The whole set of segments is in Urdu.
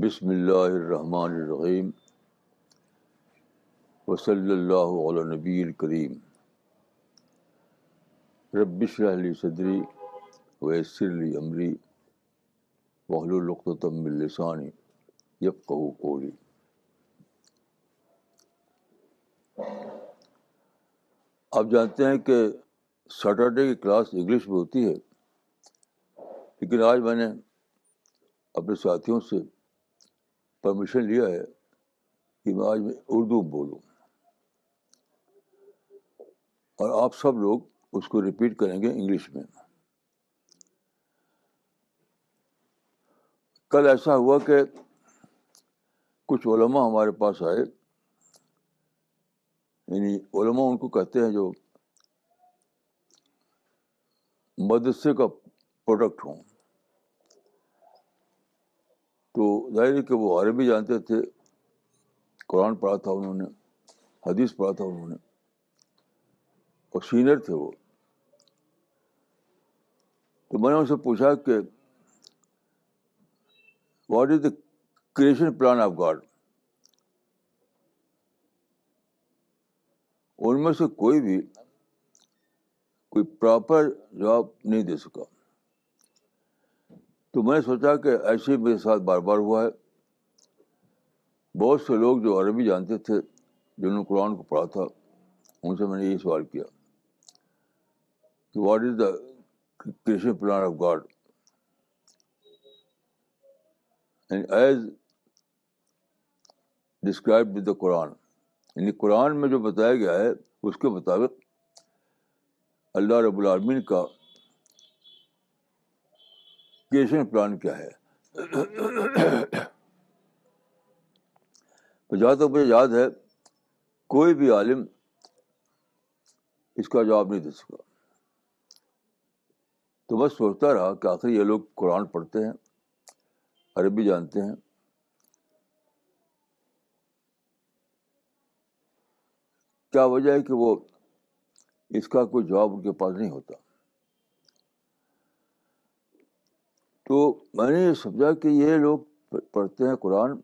بسم اللہ الرحمن الرحیم وصلی اللہ علیہ نبی الکریم ربش علی صدری ویسر علی عمری وحل القتم السانی یفقہ قولی آپ جانتے ہیں کہ سیٹرڈے کی کلاس انگلش میں ہوتی ہے، لیکن آج میں نے اپنے ساتھیوں سے پرمیشن لیا ہے کہ میں آج میں اردو بولوں۔ اور آپ سب لوگ اس کو ریپیٹ کریں گے انگلش میں۔ کل ایسا ہوا کہ کچھ علماء ہمارے پاس آئے۔ یعنی علماء ان کو کہتے ہیں جو مدرسے کا پروڈکٹ ہوں۔ تو ظاہر ہے کہ وہ عربی جانتے تھے، قرآن پڑھا تھا انہوں نے، حدیث پڑھا تھا انہوں نے، اور سینئر تھے وہ۔ تو میں نے ان سے پوچھا کہ what is the creation plan of God ان میں سے کوئی بھی کوئی پراپر جواب نہیں دے سکا۔ تو میں نے سوچا کہ ایسے میرے ساتھ بار بار ہوا ہے۔ بہت سے لوگ جو عربی جانتے تھے، جنہوں نے قرآن کو پڑھا تھا، ان سے میں نے یہی سوال کیا کہ what is the creation plan of God as described with the Quran یعنی قرآن میں جو بتایا گیا ہے، اس کے مطابق اللہ رب العالمین کا کریشن پلان کیا ہے۔ جہاں تک مجھے یاد ہے، کوئی بھی عالم اس کا جواب نہیں دے سکا۔ تو بس سوچتا رہا کہ آخر یہ لوگ قرآن پڑھتے ہیں، عربی جانتے ہیں کیا وجہ ہے کہ وہ اس کا کوئی جواب ان کے پاس نہیں ہوتا؟ تو میں نے یہ سمجھا کہ یہ لوگ پڑھتے ہیں قرآن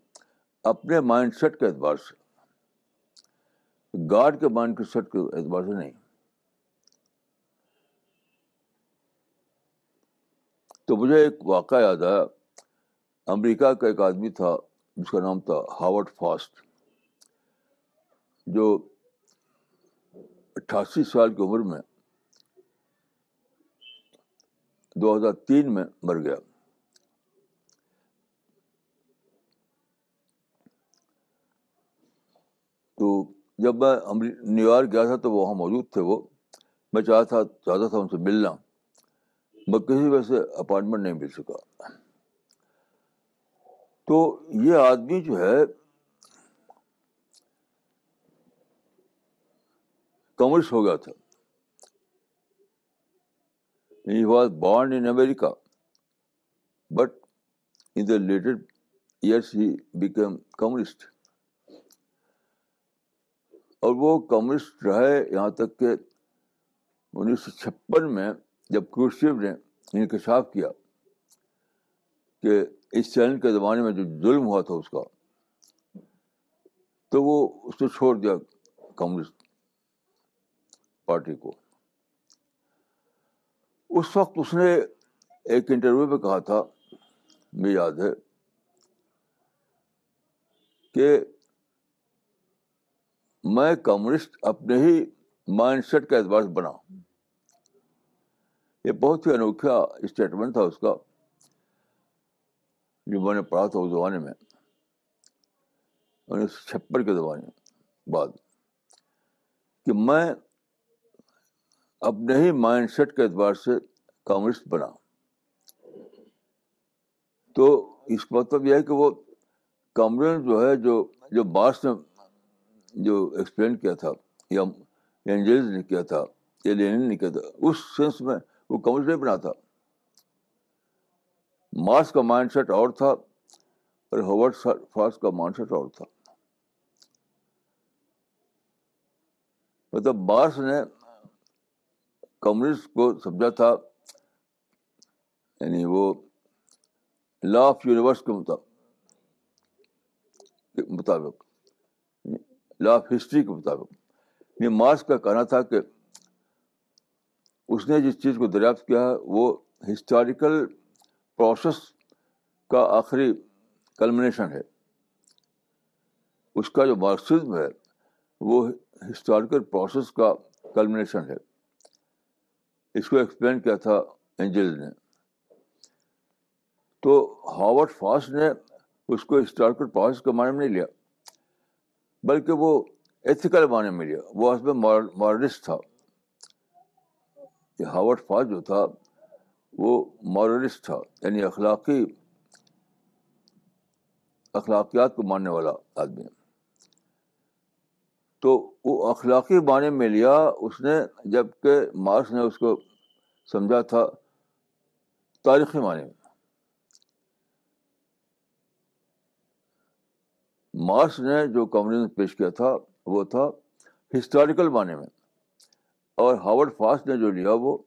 اپنے مائنڈ سیٹ کے اعتبار سے۔ گاڈ کے مائنڈ سیٹ کے اعتبار سے نہیں۔ تو مجھے ایک واقعہ یاد آیا۔ امریکہ کا ایک آدمی تھا جس کا نام تھا ہاورڈ فاسٹ، جو اٹھاسی سال کی عمر میں دو ہزار تین میں مر گیا۔ تو جب میں نیو یارک گیا تھا تو وہاں موجود تھے وہ۔ میں چاہتا تھا چاہتا تھا ان سے ملنا میں کسی وجہ سے اپائنٹمنٹ نہیں مل سکا۔ تو یہ آدمی جو ہے کمرس ہو گیا تھا۔ He was born in America but in the later years he became communist اور وہ کمیونسٹ رہے یہاں تک کہ انیس سو چھپن میں جب کروشیو نے انکشاف کیا کہ اس چینل کے زمانے میں جو ظلم ہوا تھا اس کا، تو وہ اس نے چھوڑ دیا کمیونسٹ پارٹی کو۔ اس وقت اس نے ایک انٹرویو میں کہا تھا، مجھے یاد ہے، کہ میں کمیونسٹ اپنے ہی مائنڈ سیٹ کا اعتبار سے بنا۔ یہ بہت ہی انوکھا اسٹیٹمنٹ تھا اس کا، جو میں نے پڑھا تھا اس زمانے میں، انیس سو چھپن کے زمانے بعد، کہ میں اپنے ہی مائنڈ سیٹ کے اعتبار سے کمیونسٹ بنا۔ تو اس کا مطلب یہ ہے کہ وہ کمیونسٹ جو ہے، جو جو باس نے جو ایکسپلین کیا تھا، یا اینجلز نے کیا تھا، یا لینن نے کیا تھا، اس سینس میں وہ کمیونسٹ نہیں بنا تھا۔ مارس کا مائنڈ سیٹ اور تھا اور ہوورڈ فاس کا مائنڈ سیٹ اور تھا۔ مطلب مارس نے کمیونسٹ کو سمجھا تھا یعنی وہ لا آف یونیورس کے مطابق لا آف ہسٹری کے مطابق۔ یعنی مارس کا کہنا تھا کہ اس نے جس چیز کو دریافت کیا ہے، وہ ہسٹوریکل پروسیس کا آخری کلمنیشن ہے۔ اس کا جو مارکسزم ہے، وہ ہسٹوریکل پروسیس کا کلمنیشن ہے۔ اس کو ایکسپلین کیا تھا اینجل نے۔ تو ہاورڈ فاسٹ نے اس کو ہسٹوریکل پروسیس کے معنی میں نہیں لیا، بلکہ وہ ایتھیکل معنی میں لیا۔ وہ اس میں ماڈرنسٹ تھا۔ ہاورڈ فاسٹ جو تھا، وہ ماڈرنسٹ تھا یعنی اخلاقی، اخلاقیات کو ماننے والا آدمی۔ تو وہ اخلاقی معنی میں لیا، اس نے جبکہ مارکس نے اس کو سمجھا تھا تاریخی معنی میں۔ مارکس نے جو کمیونزم پیش کیا تھا، وہ تھا ہسٹوریکل معنی میں، اور ہاورڈ فاسٹ نے جو لیا وہ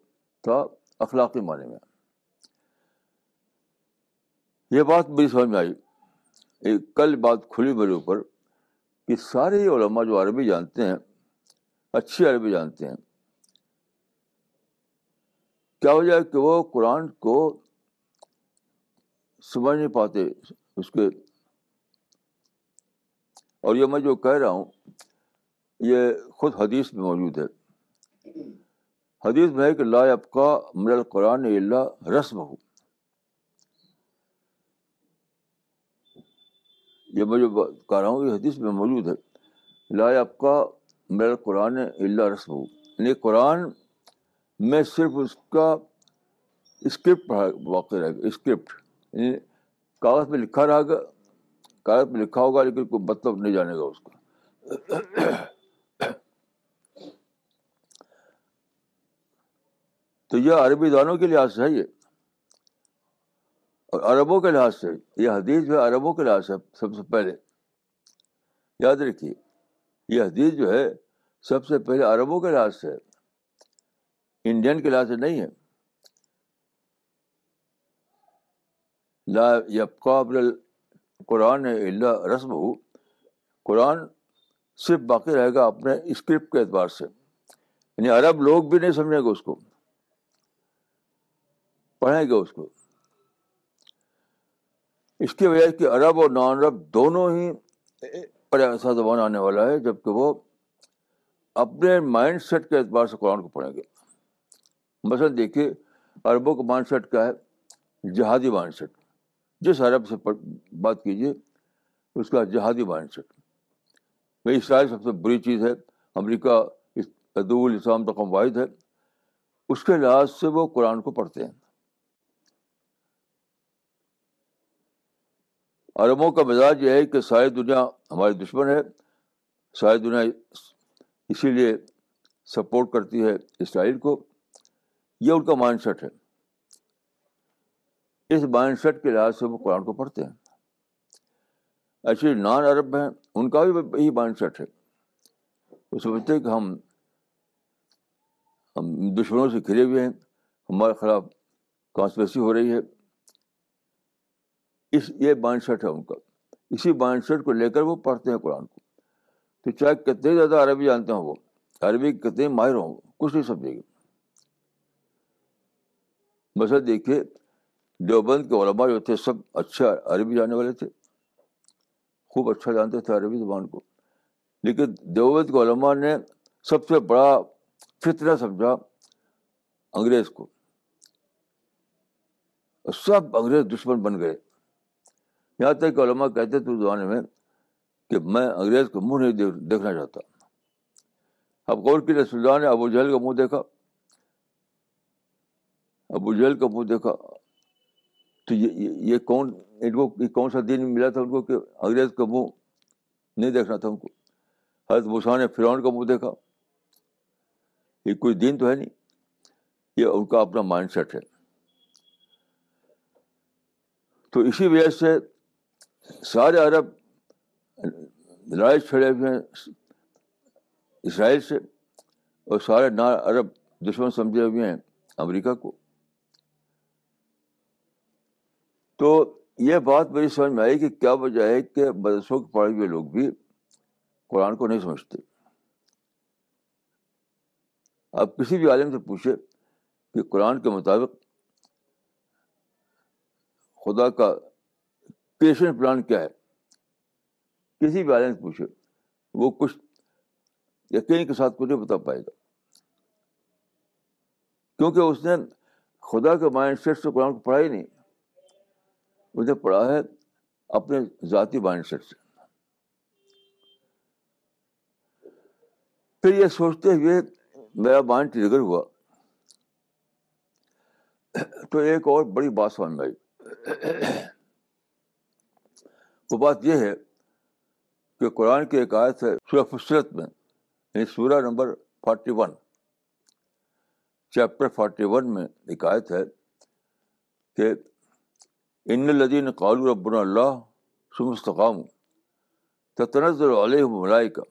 تھا اخلاقی معنی میں۔ یہ بات میری سمجھ میں آئی۔ ایک کل بات کھلی میرے اوپر۔ کہ سارے علماء جو عربی جانتے ہیں، اچھی عربی جانتے ہیں۔ کیا وجہ ہے کہ وہ قرآن کو سمجھ نہیں پاتے اس کے۔ اور یہ میں جو کہہ رہا ہوں، یہ خود حدیث میں موجود ہے۔ حدیث میں ہے کہ لا ابقا من القرآن اللہ رسم ہو یہ میں جو کہہ رہا ہوں، یہ حدیث میں موجود ہے۔ لا ابقا من القرآن اللہ رسم ہو یعنی قرآن میں صرف اس کا اسکرپٹ واقع رہے گا، اسکرپٹ۔ یعنی کاغذ پہ لکھا رہے گا، کاغذ پہ لکھا ہوگا، لیکن کوئی مطلب نہیں جانے گا اس کا تو یہ عربی دانوں کے لحاظ سے ہے یہ۔ اور عربوں کے لحاظ سے، یہ حدیث جو ہے عربوں کے لحاظ سے سب سے پہلے۔ یاد رکھیے، یہ حدیث جو ہے سب سے پہلے عربوں کے لحاظ سے، انڈین کے لحاظ سے نہیں ہے۔ لا قابل قرآن اللہ رسم ہو قرآن صرف باقی رہے گا اپنے اسکرپٹ کے اعتبار سے۔ یعنی عرب لوگ بھی نہیں سمجھیں گے اس کو۔ پڑھیں گے اس کو۔ اس کی وجہ کہ عرب اور نان عرب دونوں ہی پر ایسا زبان آنے والا ہے جبکہ وہ اپنے مائنڈ سیٹ کے اعتبار سے قرآن کو پڑھیں گے۔ مثلاً دیکھیے، عربوں کا مائنڈ سیٹ کیا ہے؟ جہادی مائنڈ سیٹ جس عرب سے بات کیجیے، اس کا جہادی مائنڈ سیٹ بھائی اسرائیل سب سے بری چیز ہے، امریکہ ادو الاسلام رقم واحد ہے۔ اس کے لحاظ سے وہ قرآن کو پڑھتے ہیں۔ عربوں کا مزاج یہ ہے کہ ساری دنیا ہماری دشمن ہے، ساری دنیا اسی لیے سپورٹ کرتی ہے اسرائیل کو۔ یہ ان کا مائنڈ سیٹ ہے۔ اس مائنڈ سیٹ کے لحاظ سے وہ قرآن کو پڑھتے ہیں۔ ایسے نان عرب ہیں، ان کا بھی یہی مائنڈ سیٹ ہے۔ وہ سمجھتے ہیں کہ ہم ہم دشمنوں سے گھرے ہوئے ہیں، ہمارے خلاف کانسپریسی ہو رہی ہے۔ اس یہ مائنڈ سیٹ ہے ان کا۔ اسی مائنڈ سیٹ کو لے کر وہ پڑھتے ہیں قرآن کو۔ تو چاہے کتنے زیادہ عربی جانتے ہوں وہ، عربی کتنے ماہر ہوں کچھ نہیں سمجھے گی بس دیکھیے، دیوبند کے علماء جو تھے، سب اچھا عربی جانے والے تھے۔ خوب اچھا جانتے تھے عربی زبان کو۔ لیکن دیوبند کے علماء نے سب سے بڑا فطرہ سمجھا انگریز کو۔ سب انگریز دشمن بن گئے۔ یہاں تک کہ علماء کہتے تھے اس زمانے میں کہ میں انگریز کا منہ نہیں دیکھنا چاہتا۔ اب غور کی اللہ نے ابو جہل کا منہ دیکھا۔ ابو جہل کا منہ دیکھا۔ تو یہ یہ کون ان کو یہ کون سا دن ملا تھا ان کو کہ انگریز کا منہ نہیں دیکھنا تھا ان کو؟ حضرت مسا نے فرعون کا منہ دیکھا۔ یہ کوئی دین تو ہے نہیں۔ یہ ان کا اپنا مائنڈ سیٹ ہے۔ تو اسی وجہ سے سارے عرب لڑائی چھڑے ہوئے ہیں، اسرائیل سے، اور سارے نا عرب دشمن سمجھے ہوئے ہیں امریکہ کو۔ تو یہ بات میری سمجھ میں آئی کہ کیا وجہ ہے کہ مدرسوں کے پڑھے ہوئے لوگ بھی قرآن کو نہیں سمجھتے۔ آپ کسی بھی عالم سے پوچھے کہ قرآن کے مطابق خدا کا پیشن پلان کیا ہے؟ کسی بھی عالم سے پوچھے وہ کچھ یقین کے ساتھ کچھ نہیں بتا پائے گا۔ کیونکہ اس نے خدا کے مائنڈ سیٹ سے قرآن کو پڑھا ہی نہیں۔ اسے پڑھا ہے اپنے ذاتی مائنڈ سیٹ سے۔ پھر یہ سوچتے ہوئے میرا مائنڈ ٹریگر ہوا۔ تو ایک اور بڑی بات سمجھ میں آئی۔ وہ بات یہ ہے کہ قرآن کی ایک آیت ہے سورہ فصرت میں یعنی سورہ number forty one. Chapter forty one میں ایک آیت ہے کہ ان الدین قالو ربنا اللہ سمستقام تنزل علیہ ملائی کا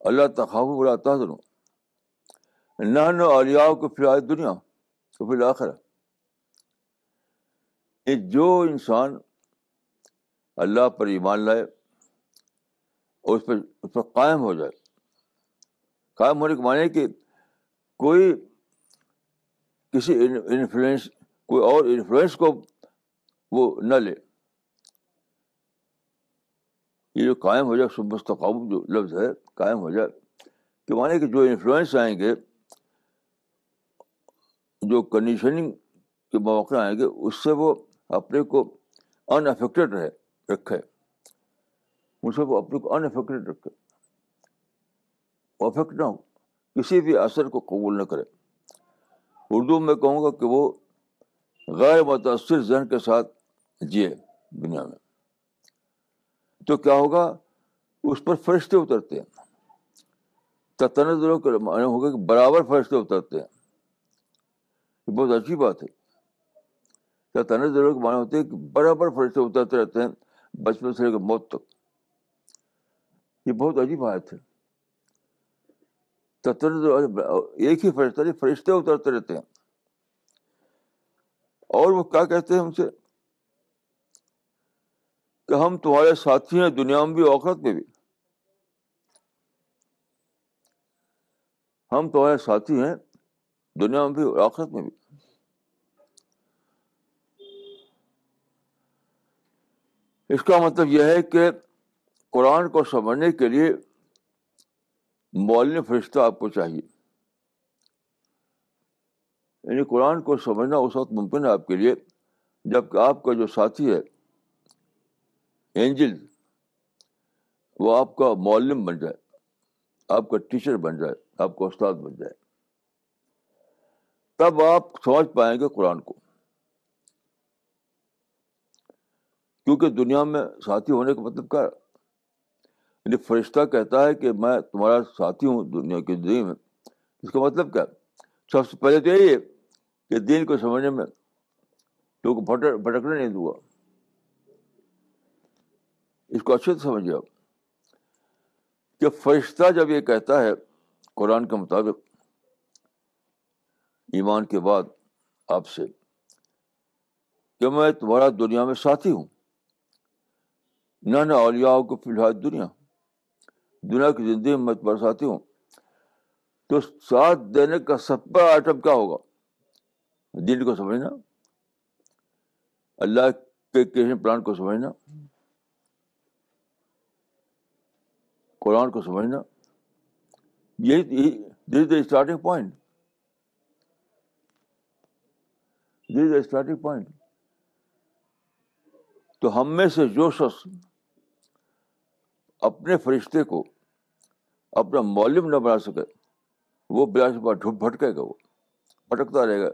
اللہ تخاف بلا تحظن نہ علیہ کو پھر آئے دنیا تو پھر آخر جو انسان اللہ پر ایمان لائے اور اس پہ اس پر قائم ہو جائے۔ قائم ہونے کے معنی کہ کوئی کسی انفلوئنس کوئی اور انفلوئنس کو وہ نہ لے۔ یہ جو قائم ہو جائے، مستقام جو لفظ ہے، قائم ہو جائے، کہ مانے کہ جو انفلوئنس آئیں گے، جو کنڈیشننگ کے مواقع آئیں گے، اس سے وہ اپنے کو ان افیکٹڈ رہے۔ رکھے۔ ان سے وہ اپنے کو ان افیکٹڈ رکھے۔ افیکٹ نہ ہو، کسی بھی اثر کو قبول نہ کرے۔ اردو میں کہوں گا کہ وہ غیر متاثر ذہن کے ساتھ جیے دنیا میں۔ تو کیا ہوگا؟ اس پر فرشتے اترتے ہیں۔ تنظروں کے معنی ہوگا کہ برابر فرشتے اترتے ہیں۔ یہ بہت اچھی بات ہے۔ تنظروں کے معنی ہوتے ہیں کہ برابر فرشتے اترتے رہتے ہیں۔ بچپن سے لے کر موت تک۔ یہ بہت عجیب بات ہے۔ ایک ہی فرشتہ نہیں فرشتے یعنی اترتے رہتے ہیں۔ اور وہ کیا کہتے ہیں ہم سے؟ کہ ہم تمہارے ساتھی ہیں دنیا میں بھی اوقات میں بھی۔ ہم تمہارے ساتھی ہیں دنیا میں بھی آخرت میں بھی۔ اس کا مطلب یہ ہے کہ قرآن کو سمجھنے کے لیے مولن فرشتہ آپ کو چاہیے۔ یعنی قرآن کو سمجھنا اس وقت ممکن ہے آپ کے لیے جبکہ آپ کا جو ساتھی ہے اینجل وہ آپ کا معلم بن جائے، آپ کا ٹیچر بن جائے، آپ کا استاد بن جائے۔ تب آپ سمجھ پائیں گے قرآن کو۔ کیونکہ دنیا میں ساتھی ہونے کا مطلب کیا یعنی فرشتہ کہتا ہے کہ میں تمہارا ساتھی ہوں دنیا کی دنیا میں۔ اس کا مطلب کیا سب سے پہلے تو یہی ہے کہ دین کو سمجھنے میں لوگ بھٹکنے نہیں دوں گا اس کو اچھے سے سمجھے آپ۔ کہ فرشتہ جب یہ کہتا ہے قرآن کے مطابق، ایمان کے بعد آپ سے کہ میں تمہارا دنیا میں ساتھی ہوں۔ نہ نہ اولیاؤں کو فی الحال دنیا۔ دنیا کی زندگی میں میں تمہارا ساتھی ہوں۔ تو ساتھ دینے کا سب پر آئٹم کیا ہوگا؟ دین کو سمجھنا۔ اللہ کے پلان کو سمجھنا۔ قرآن کو سمجھنا۔ یہی this the starting point this the starting point تو ہم میں سے جو شخص اپنے فرشتے کو اپنا معلم نہ بنا سکے، وہ بلا سے بات بھٹکے گا وہ، بھٹکتا رہے گا۔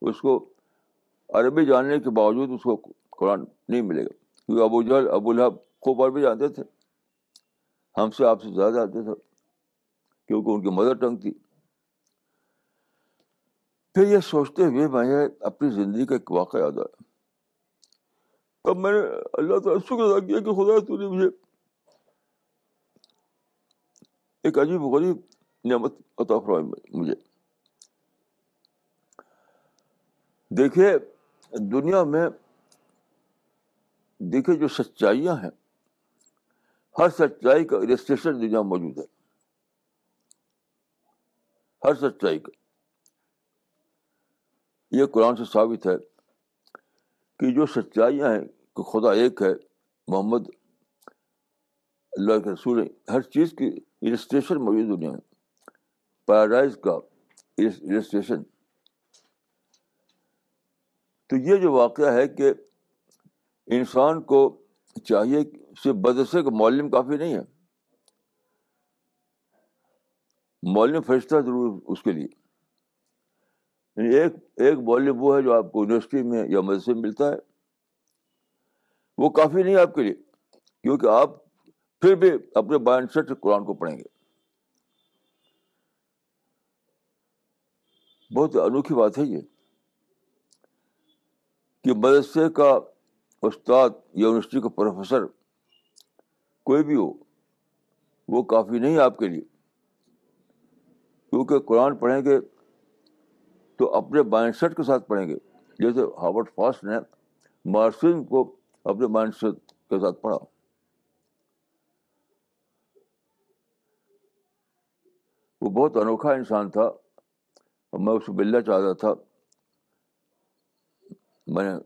اس کو عربی جاننے کے باوجود اس کو قرآن نہیں ملے گا۔ کیونکہ ابو جہل، ابو الحب خوب عربی جانتے تھے۔ ہم سے آپ سے زیادہ آتے تھے، کیونکہ ان کی مدر ٹنگ تھی۔ پھر یہ سوچتے ہوئے میں اپنی زندگی کا ایک واقعہ یاد آیا۔ تب میں نے اللہ تعالیٰ شکر ادا کیا کہ خدا تو نے مجھے ایک عجیب غریب نعمت عطا فرمائے مجھے۔ دیکھیے، دنیا میں دیکھیے جو سچائیاں ہیں، ہر سچائی کا رجسٹریشن دنیا موجود ہے۔ ہر سچائی کا۔ یہ قرآن سے ثابت ہے کہ جو سچائیاں ہیں، کہ خدا ایک ہے، محمد اللہ کے رسول ہر چیز کی رجسٹریشن موجود دنیا میں۔ پیراڈائز کا رجسٹریشن تو یہ جو واقعہ ہے کہ انسان کو چاہیے صرف بدرسے کا معلم کافی نہیں ہے۔ معلم فرشتہ ضرور اس کے لیے۔ یعنی ایک ایک معلم وہ ہے جو آپ کو یونیورسٹی میں یا مدرسے میں ملتا ہے۔ وہ کافی نہیں ہے آپ کے لیے، کیونکہ آپ پھر بھی اپنے مائنڈ سیٹ سے قرآن کو پڑھیں گے۔ بہت انوکھی بات ہے یہ کہ مدرسے کا استاد یونیورسٹی کا پروفیسر کوئی بھی ہو، وہ کافی نہیں آپ کے لیے۔ کیونکہ قرآن پڑھیں گے تو اپنے مائنڈ سیٹ کے ساتھ پڑھیں گے۔ جیسے ہاورڈ فاسٹ نے مارسن کو اپنے مائنڈ سیٹ کے ساتھ پڑھا۔ وہ بہت انوکھا انسان تھا میں اس کو ملنا چاہتا تھا۔ میں نے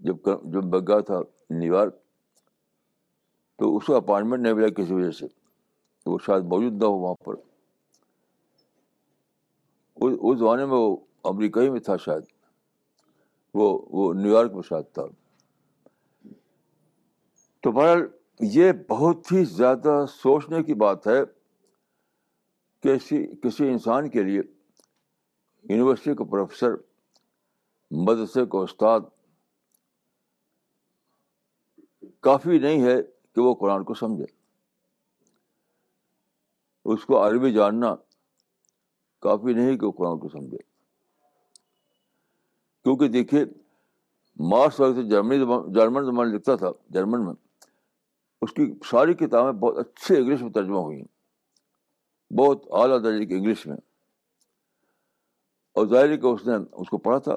جب جب میں گیا تھا نیو یارک تو اس کا اپائنٹمنٹ نہیں ملا کسی وجہ سے۔ وہ شاید موجود نہ ہو وہاں پر۔ اس زمانے میں وہ امریکہ ہی میں تھا شاید۔ وہ وہ نیو یارک میں شاید تھا۔ تو بہرحال یہ بہت ہی زیادہ سوچنے کی بات ہے۔ کہ کسی انسان کے لیے یونیورسٹی کا پروفیسر، مدرسے کا استاد کافی نہیں ہے کہ وہ قرآن کو سمجھے۔ اس کو عربی جاننا کافی نہیں کہ وہ قرآن کو سمجھے۔ کیونکہ دیکھیے مارس وقت جرمنی جرمن زبان لکھتا تھا، جرمن میں، اس کی ساری کتابیں بہت اچھے انگلش میں ترجمہ ہوئی ہیں۔ بہت اعلیٰ درجے کی انگلش میں۔ اور ظاہر کہ اس نے اس کو پڑھا تھا۔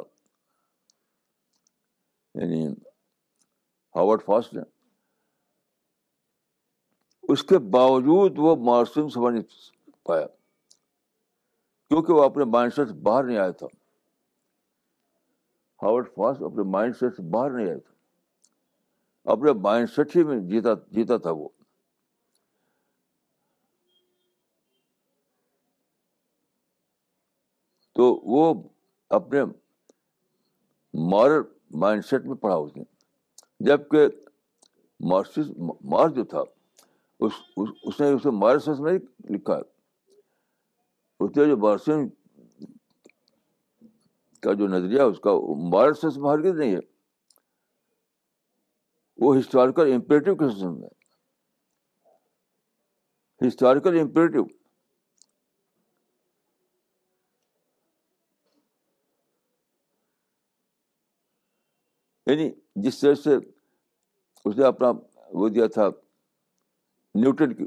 یعنی ہاورڈ فاسٹ نے۔ اس کے باوجود وہ مارسم سمجھ نہیں پایا۔ کیونکہ وہ اپنے مائنڈ سیٹ سے باہر نہیں آیا تھا۔ ہاورڈ فاسٹ اپنے مائنڈ سیٹ سے باہر نہیں آیا تھا۔ اپنے مائنڈ سیٹ ہی میں جیتا جیتا تھا وہ۔ تو وہ اپنے مارل مائنڈ سیٹ میں پڑھا اس نے۔ جبکہ مارسس مارس جو تھا، اس اس نے اسے مارسس میں لکھا۔ اس نے جو مارسن کا جو نظریہ، اس کا مارسس میں ہرگز نہیں ہے، وہ ہسٹوریکل امپریٹو کے سسٹم ہے ہسٹوریکل امپریٹو یعنی جس طرح سے اس نے اپنا وہ دیا تھا، نیوٹن کی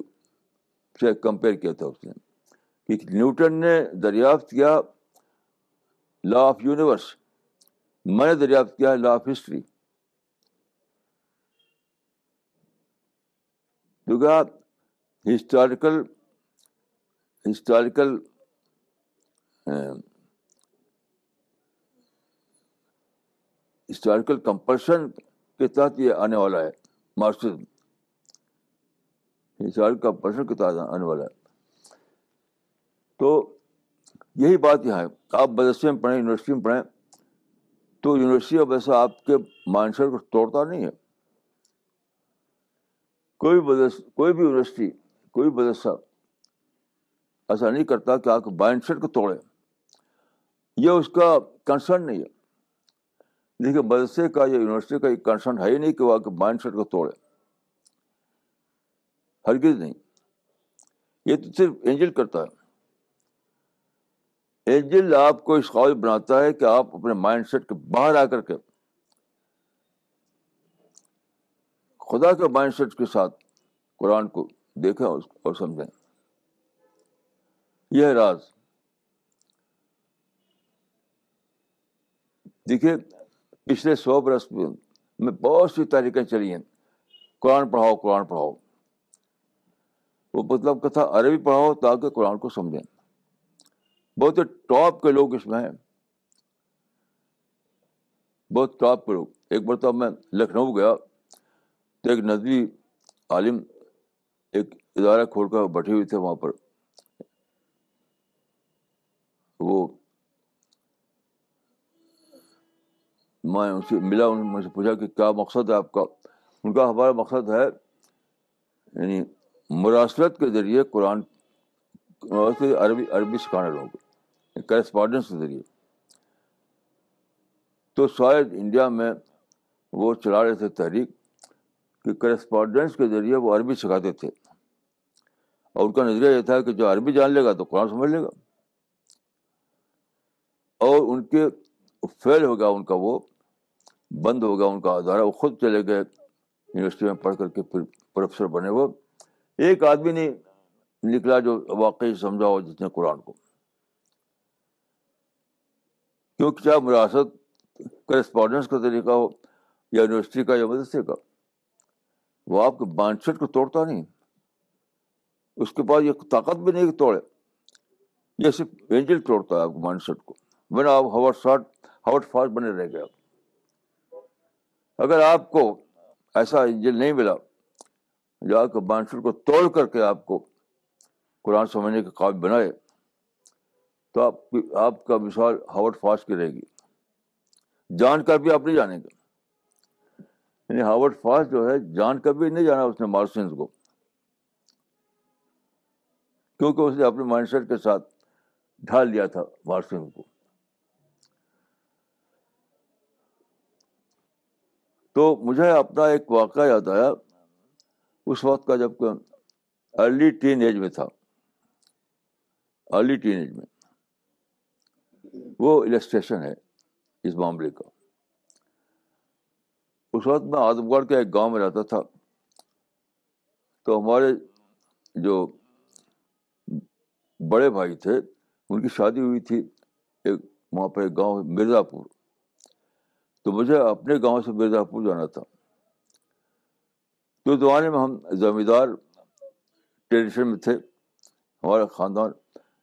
سے کمپیئر کیا تھا اس نے، کہ نیوٹن نے دریافت کیا لا آف یونیورس، میں نے دریافت کیا لا آف ہسٹری۔ کیونکہ ہسٹوریکل ہسٹوریکل ہسٹوریکل کمپلشن کے تحت یہ آنے والا ہے مارکسزم ہسٹوریکل کمپلشن کے تحت آنے والا ہے۔ تو یہی بات یہاں ہے۔ آپ مدرسے میں پڑھیں، یونیورسٹی میں پڑھیں، تو یونیورسٹی اب ایسا آپ کے مائنڈ سیٹ کو توڑتا نہیں ہے۔ کوئی مدرس، کوئی بھی یونیورسٹی، کوئی مدرسہ ایسا نہیں کرتا کہ آپ کے مائنڈ سیٹ کو توڑے۔ یہ اس کا کنسرن نہیں ہے۔ دیکھیے مدرسے کا یا یونیورسٹی کا یہ کنسرن ہے ہی نہیں کہ وہ مائنڈ سیٹ کو توڑے۔ ہرگز نہیں۔ یہ تو صرف اینجل کرتا ہے۔ اینجل آپ کو اس قابل بناتا ہے کہ آپ اپنے مائنڈ سیٹ کے باہر آ کر کے خدا کے مائنڈ سیٹ کے ساتھ قرآن کو دیکھیں اور سمجھیں۔ یہ ہے راز۔ دیکھیے پچھلے سو برس میں بہت سی تحریکیں چلی ہیں۔ قرآن پڑھاؤ قرآن پڑھاؤ۔ وہ مطلب کہ تھا عربی پڑھاؤ تاکہ قرآن کو سمجھیں۔ بہت ٹاپ کے لوگ اس میں ہیں۔ بہت ٹاپ کے لوگ۔ ایک بار تو میں لکھنؤ گیا تو ایک ندوی عالم ایک ادارہ کھول کر بیٹھے ہوئے تھے وہاں پر۔ وہ میں ان سے ملا ان میں سے پوچھا کہ کیا مقصد ہے آپ کا؟ ان کا ہمارا مقصد ہے یعنی مراسلت کے ذریعے قرآن عربی عربی سکھانے لوگوں کو یعنی کے ذریعے۔ تو شاید انڈیا میں وہ چلا رہے تھے تحریک کہ کرسپونڈنس کے ذریعے وہ عربی سکھاتے تھے۔ اور ان کا نظریہ یہ تھا کہ جو عربی جان لے گا تو قرآن سمجھ لے گا۔ اور ان کے فیل ہو گیا ان کا وہ بند ہو گیا ان کا ادارہ۔ وہ خود چلے گئے یونیورسٹی میں پڑھ کر کے پھر پروفیسر بنے وہ۔ ایک آدمی نہیں نکلا جو واقعی سمجھا ہو جس نے قرآن کو۔ کیونکہ چاہے مراثت کرسپونڈنس کا طریقہ ہو یا یونیورسٹی کا یا مدرسے کا۔ وہ آپ کے مائنڈ سیٹ کو توڑتا نہیں۔ اس کے بعد یہ طاقت بھی نہیں کہ توڑے۔ یہ صرف اینجل توڑتا ہے آپ کے مائنڈ سیٹ کو۔ بنا آپ ہوا شاٹ ہاٹ فاسٹ بنے رہ گئے آپ۔ اگر آپ کو ایسا انجل نہیں ملا، جو آپ کے مائنڈ سیٹ کو توڑ کر کے آپ کو قرآن سمجھنے کے قابل بنائے، تو آپ آپ کا مثال ہاورڈ فاسٹ کی رہے گی۔ جان کر بھی آپ نہیں جانیں گے۔ یعنی ہاورڈ فاسٹ جو ہے، جان کر بھی نہیں جانا اس نے مارسنس کو۔ کیونکہ اس نے اپنے مائنڈ سیٹ کے ساتھ ڈھال دیا تھا مارسنس کو۔ تو مجھے اپنا ایک واقعہ یاد آیا۔ اس وقت کا جبکہ ارلی ٹین ایج میں تھا۔ ارلی ٹین ایج میں۔ وہ السٹریشن ہے اس معاملے کا۔ اس وقت میں اعظم گڑھ کے ایک گاؤں میں رہتا تھا۔ تو ہمارے جو بڑے بھائی تھے، ان کی شادی ہوئی تھی ایک وہاں پہ ایک گاؤں مرزا پور تو مجھے اپنے گاؤں سے مرزا پور جانا تھا۔ تو زمانے میں ہم زمیندار ٹریڈیشن میں تھے۔ ہمارا خاندان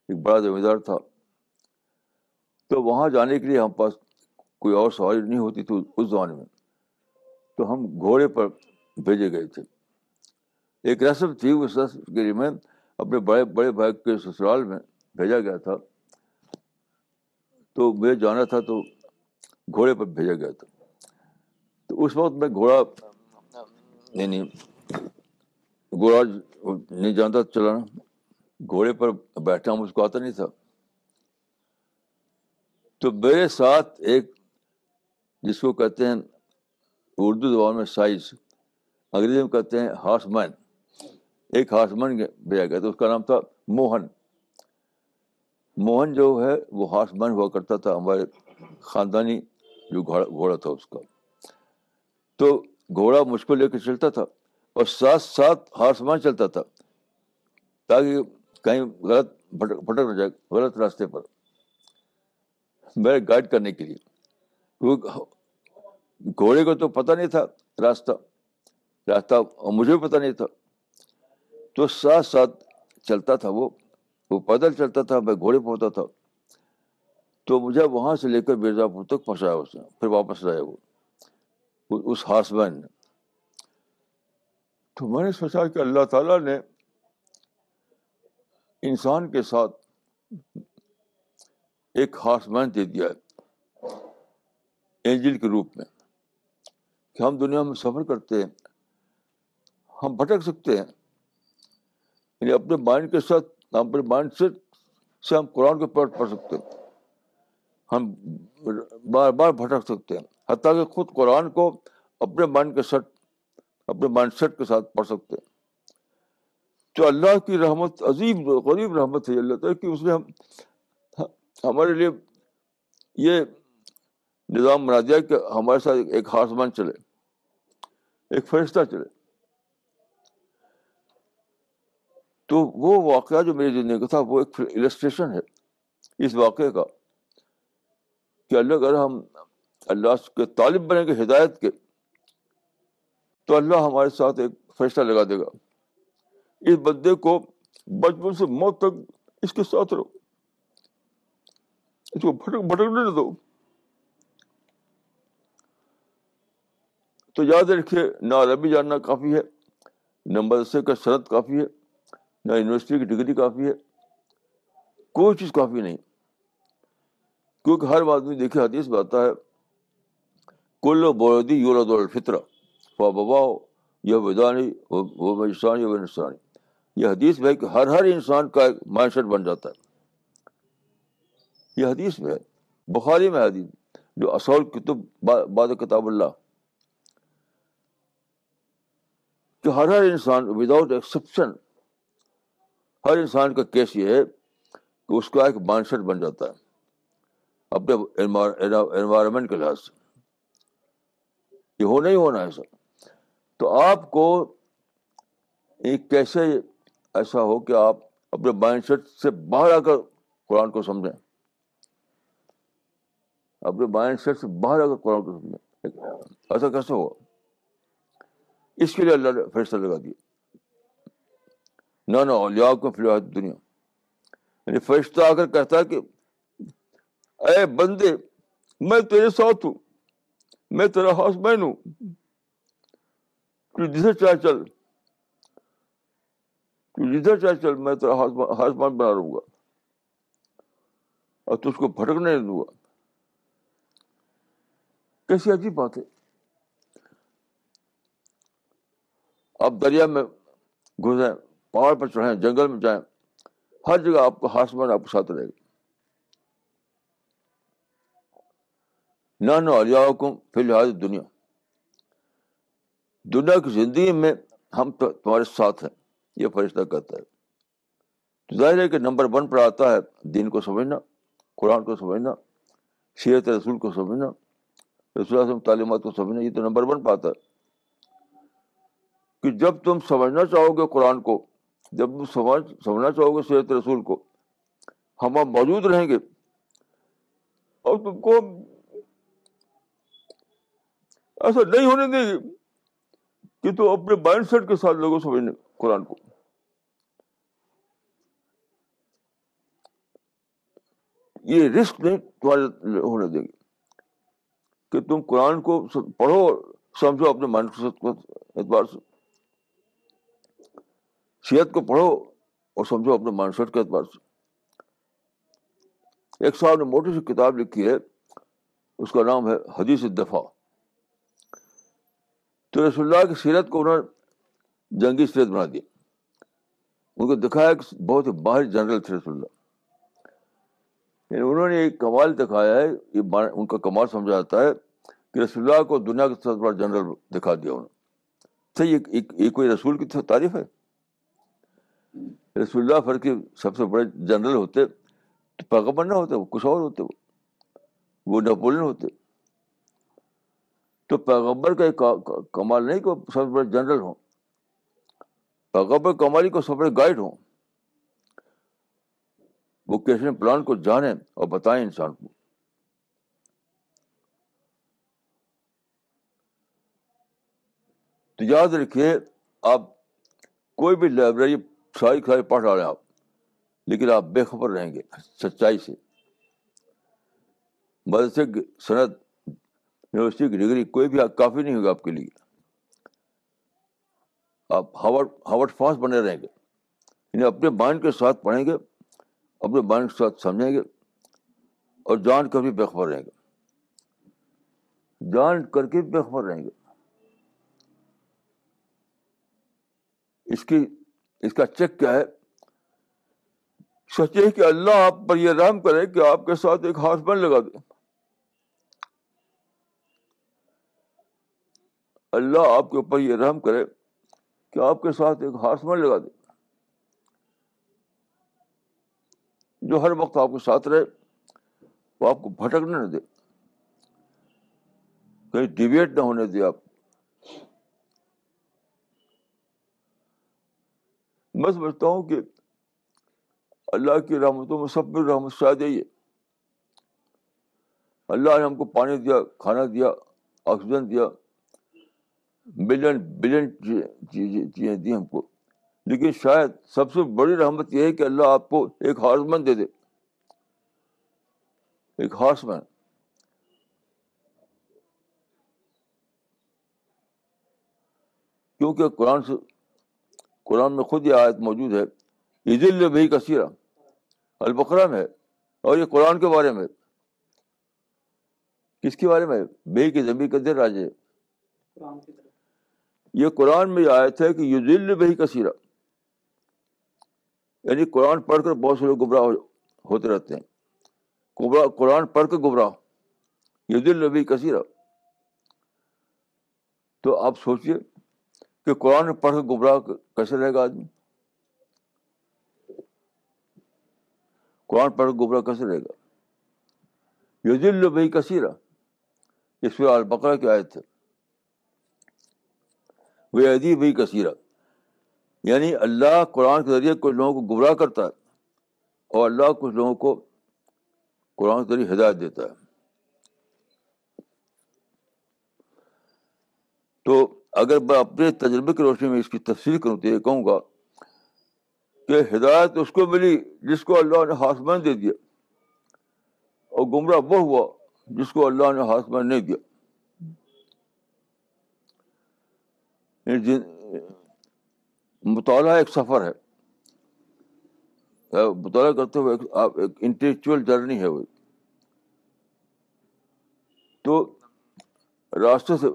ایک بڑا زمیندار تھا۔ تو وہاں جانے کے لیے ہم پاس کوئی اور سواری نہیں ہوتی تھی اس زمانے میں۔ تو ہم گھوڑے پر بھیجے گئے تھے۔ ایک رسم تھی، اس رسم کے لیے میں اپنے بڑے بڑے بھائی کے سسرال میں بھیجا گیا تھا۔ تو مجھے جانا تھا تو گھوڑے پر بھیجا گیا تھا۔ تو اس وقت میں گھوڑا نہیں گھوڑا نہیں جانتا چلانا، گھوڑے پر بیٹھا مجھ کو آتا نہیں تھا۔ تو میرے ساتھ ایک، جس کو کہتے ہیں، اردو زبان میں سائز، انگریزی میں کہتے ہیں ہارس مین ایک ہارس مین بھیجا گیا تھا۔ اس کا نام تھا موہن۔ موہن جو ہے، وہ ہارس مین ہوا کرتا تھا۔ ہمارے خاندانی جو گھوڑا گھوڑا تھا اس کا۔ تو گھوڑا مجھ کو لے کے چلتا تھا اور ساتھ ساتھ ہارس مین چلتا تھا تاکہ کہیں غلط بھٹک نہ جائے، غلط راستے پر۔ میرے گائڈ کرنے کے لیے۔ گھوڑے کو تو پتہ نہیں تھا راستہ راستہ مجھے بھی پتہ نہیں تھا۔ تو ساتھ ساتھ چلتا تھا وہ وہ پیدل چلتا تھا، میں گھوڑے پہ ہوتا تھا۔ تو مجھے وہاں سے لے کر مرزا پور تک پہنچایا اس نے، پھر واپس لایا وہ اس ہارس مین نے۔ تو میں نے سوچا کہ اللہ تعالیٰ نے انسان کے ساتھ ایک ہارس مین دے دیا ہے اینجل کے روپ میں کہ ہم دنیا میں سفر کرتے ہیں، ہم بھٹک سکتے ہیں۔ یعنی اپنے مائنڈ کے ساتھ، اپنے مائنڈ سیٹ سے ہم قرآن کے پڑھ پڑھ سکتے ہیں۔ ہم بار بار بھٹک سکتے ہیں، حتیٰ کہ خود قرآن کو اپنے مائنڈ کے سیٹ اپنے مائنڈ سیٹ کے ساتھ پڑھ سکتے ہیں۔ تو اللہ کی رحمت، عظیم، غریب رحمت ہے، اللہ تعالیٰ کہ اس نے ہم، ہمارے لیے یہ نظام بنا دیا کہ ہمارے ساتھ ایک ہارسمان چلے، ایک فرشتہ چلے۔ تو وہ واقعہ جو میری زندگی کا تھا، وہ ایک السٹریشن ہے اس واقعے کا۔ کہ اللہ اگر ہم اللہ کے طالب بنیں گے ہدایت کے، تو اللہ ہمارے ساتھ ایک فیصلہ لگا دے گا۔ اس بندے کو بچپن سے موت تک اس کے ساتھ رہو۔ اس کو بھٹک بھٹکنے نہ دو۔ تو یاد رکھیے، نہ عربی جاننا کافی ہے، نہ مدرسے کا شرط کافی ہے، نہ یونیورسٹی کی ڈگری کافی ہے۔ کوئی چیز کافی نہیں۔ کیونکہ ہر آدمی دیکھے حدیث میں آتا ہے، کل بولدی یورد الفطر فا ببا یہ ودانی وہ مجسانی وہ نسانی یہ حدیث میں کہ ہر ہر انسان کا ایک مائنڈ سیٹ بن جاتا ہے۔ یہ حدیث میں ہے بخاری میں حدیث، جو اصول کتب باد کتاب اللہ، کہ ہر ہر انسان وداؤٹ ایکسیپشن ہر انسان کا کیس یہ ہے کہ اس کا ایک مائنڈ سیٹ بن جاتا ہے۔ اپنے انوائرمنٹ کے لحاظ سے۔ یہ ہونا ہی ہونا ہے تو آپ کو کیسے ایسا ہو کہ آپ اپنے مائنڈ سیٹ سے باہر آ کر قرآن کو سمجھیں۔ اپنے مائنڈ سیٹ سے باہر آ کر قرآن کو سمجھیں۔ ایسا کیسے ہوگا اس کے لیے اللہ نے فیصلہ لگا دیا۔ نہ نہ اولیاء کو فی الحال دنیا۔ یعنی فرشتہ آ کر کہتا ہے کہ اے بندے، میں تیرے ساتھ ہوں، میں تیرا ہاؤس مین ہوں۔ جسے چاہے چل جدھر چاہے چل، میں تیرا ہاؤس مین بنا رہوں گا۔ اور تو اس کو بھٹکنے نہیں دوں گا۔ کیسی عجیب بات ہے۔ آپ دریا میں گھسیں، پہاڑ پر چڑھیں، جنگل میں جائیں، ہر جگہ آپ کو ہاسمان آپ کے ساتھ رہے گا۔ نہ نہ علیہ حکم فی الحال دنیا۔ دنیا کی زندگی میں ہم تمہارے ساتھ ہیں، یہ فرشتہ کہتا ہے۔ تو ظاہر ہے کہ نمبر ون پر آتا ہے، دین کو سمجھنا، قرآن کو سمجھنا سیرت رسول کو سمجھنا، رسول تعلیمات کو سمجھنا، یہ تو نمبر ون پہ آتا ہے۔ کہ جب تم سمجھنا چاہو گے قرآن کو، جب تم سمجھ، سمجھنا چاہو گے سیرت رسول کو، ہم اب موجود رہیں گے۔ اور تم کو ایسا نہیں ہونے دیں گے کہ تم اپنے مائنڈ سیٹ کے ساتھ لوگوں سمجھنے قرآن کو۔ یہ رسک نہیں تمہارے ہونے دیں گے۔ کہ تم قرآن کو پڑھو سمجھو اپنے مائنڈ کو اعتبار سے۔ صحت کو پڑھو اور سمجھو اپنے مانسٹ کے اعتبار سے۔ ایک صاحب نے موٹی سی کتاب لکھی ہے، اس کا نام ہے حدیث دفاع تو رسول اللہ کی سیرت کو انہوں نے جنگی سیرت بنا دیا۔ ان کو دکھایا کہ بہت ہی باہر جنرل تھے رسول اللہ۔ یعنی انہوں نے ایک کمال دکھایا ہے، یہ ان کا کمال سمجھا جاتا ہے کہ رسول اللہ کو دنیا کے سب بڑا جنرل دکھا دیا انہوں نے۔ اچھا، صحیح یہ کوئی رسول کی تعریف ہے؟ رسول اللہ فر کے سب سے بڑے جنرل ہوتے، تو پیغمبر نہ ہوتے، وہ کچھ اور ہوتے، وہ وہ نیپولین ہوتے۔ تو پیغمبر کا کمال نہیں کہ سب سے بڑے جنرل ہوں۔ پیغمبر کمالی کو سب بڑے گائڈ ہوں۔ وہ کیسے پلان کو جانیں اور بتائیں انسان کو۔ تو یاد رکھیے، آپ کوئی بھی لائبریری ساری ساری پڑھ رہے ہیں آپ، لیکن آپ بے خبر رہیں گے سچائی سے۔ مدرسے کی صنعت یونیورسٹی کی ڈگری کوئی بھی کافی نہیں ہوگا آپ کے لیے۔ آپ ہاورڈ ہاورڈ فاسٹ بنے رہیں گے۔ یعنی اپنے مائنڈ کے ساتھ پڑھیں گے، اپنے مائنڈ کے ساتھ سمجھیں گے اور جان کر بھی بے خبر رہیں گے۔ جان کر کے بے خبر رہیں گے۔ اس کی، اس کا چیک کیا ہے؟ سوچے کہ اللہ آپ پر یہ رحم کرے کہ آپ کے ساتھ ایک ہاتھ بن لگا دے۔ اللہ آپ کے اوپر یہ رحم کرے کہ آپ کے ساتھ ایک ہاتھ بن لگا دے، جو ہر وقت آپ کے ساتھ رہے، وہ آپ کو بھٹکنے نہ دے۔ کہیں ڈیویٹ نہ ہونے دے آپ۔ میں سمجھتا ہوں کہ اللہ کی رحمتوں میں سب میں رحمت شاید یہی ہے۔ اللہ نے ہم کو پانی دیا، کھانا دیا، آکسیجن دیا بلین بلین چیزیں دی ہم کو۔ لیکن شاید سب سے بڑی رحمت یہ ہے کہ اللہ آپ کو ایک ہارس مین دے دے۔ ایک ہارس مین کیونکہ قرآن سے، قرآن میں خود یہ آیت موجود ہے عید بھائی کثیرہ البقرہ میں ہے، اور یہ قرآن کے بارے میں کس کے بارے میں بے کی زمین کا دیر راجے۔ یہ قرآن میں یہ آیت ہے کہ یہ دل بھائی کثیرہ یعنی قرآن پڑھ کر بہت سے لوگ گمراہ ہوتے رہتے ہیں۔ قرآن پڑھ کر گمراہ۔ یہ دل نبی کثیرہ تو آپ سوچیے کہ قرآن پڑھ کر گمراہ کیسے رہے گا آدمی؟ قرآن پڑھ کر گمراہ کیسے رہے گا؟ یہ دل نبی کثیرہ اس میں البقرہ کی آیت ہے۔ وہ ادیب کثیرہ یعنی اللہ قرآن کے ذریعے کچھ لوگوں کو گمراہ کرتا ہے اور اللہ کچھ لوگوں کو قرآن کے ذریعے ہدایت دیتا ہے۔ تو اگر میں اپنے تجربے کی روشنی میں اس کی تفصیل کروں تو یہ کہوں گا کہ ہدایت اس کو ملی جس کو اللہ نے ہاسمان دے دیا اور گمراہ وہ ہوا جس کو اللہ نے ہاسمان نہیں دیا۔ یعنی مطالعہ ایک سفر ہے۔ مطالعہ کرتے ہوئے آپ ایک انٹلیکچوئل جرنی ہے وہ۔ تو راستے سے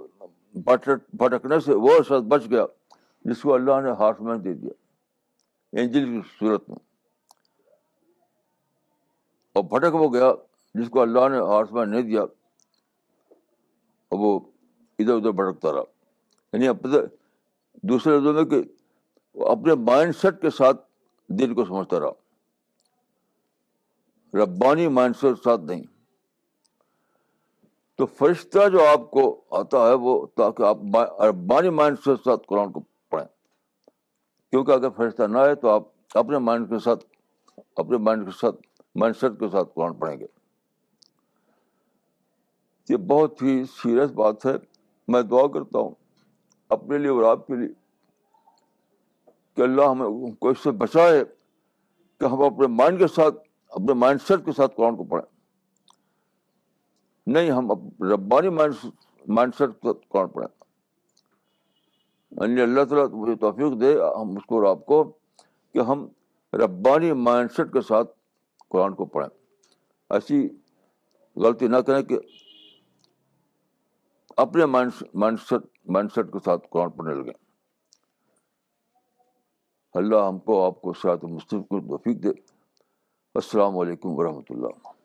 بھٹکنے سے وہ شخص بچ گیا جس کو اللہ نے ہارٹ مین دے دیا اینجل کی صورت میں۔ اور بھٹک وہ گیا جس کو اللہ نے ہارٹ مین نہیں دیا، اور وہ ادھر ادھر بھٹکتا رہا۔ یعنی اپنے دوسرے لفظوں میں کہ اپنے مائنڈ سیٹ کے ساتھ دل کو سمجھتا رہا۔ ربانی مائنڈ سیٹ ساتھ نہیں۔ تو فرشتہ جو آپ کو آتا ہے وہ تاکہ آپ ربانی مائنڈ سیٹ ساتھ قرآن کو پڑھیں۔ کیونکہ اگر فرشتہ نہ آئے تو آپ اپنے مائنڈ کے ساتھ، اپنے مائنڈ کے ساتھ مائنڈ سیٹ کے ساتھ قرآن پڑھیں گے۔ یہ بہت ہی سیریس بات ہے۔ میں دعا کرتا ہوں۔ اپنے لیے اور آپ کے لیے کہ اللہ ہمیں ہم کو اس سے بچائے کہ ہم اپنے مائنڈ کے ساتھ، اپنے مائنڈ سیٹ کے ساتھ قرآن کو پڑھیں۔ نہیں، ہم ربانی مائنڈ مائنڈ سیٹ کے ساتھ قرآن پڑھیں۔ یعنی اللہ تعالیٰ مجھے توفیق دے، ہم اس کو اور آپ کو کہ ہم ربانی مائنڈ سیٹ کے ساتھ قرآن کو پڑھیں۔ ایسی غلطی نہ کریں کہ اپنے mind mindset mindset کے ساتھ قرآن پڑھنے لگیں اللہ ہم کو آپ کو شاید مصطف کو توفیق دے۔ السلام علیکم ورحمۃ اللہ۔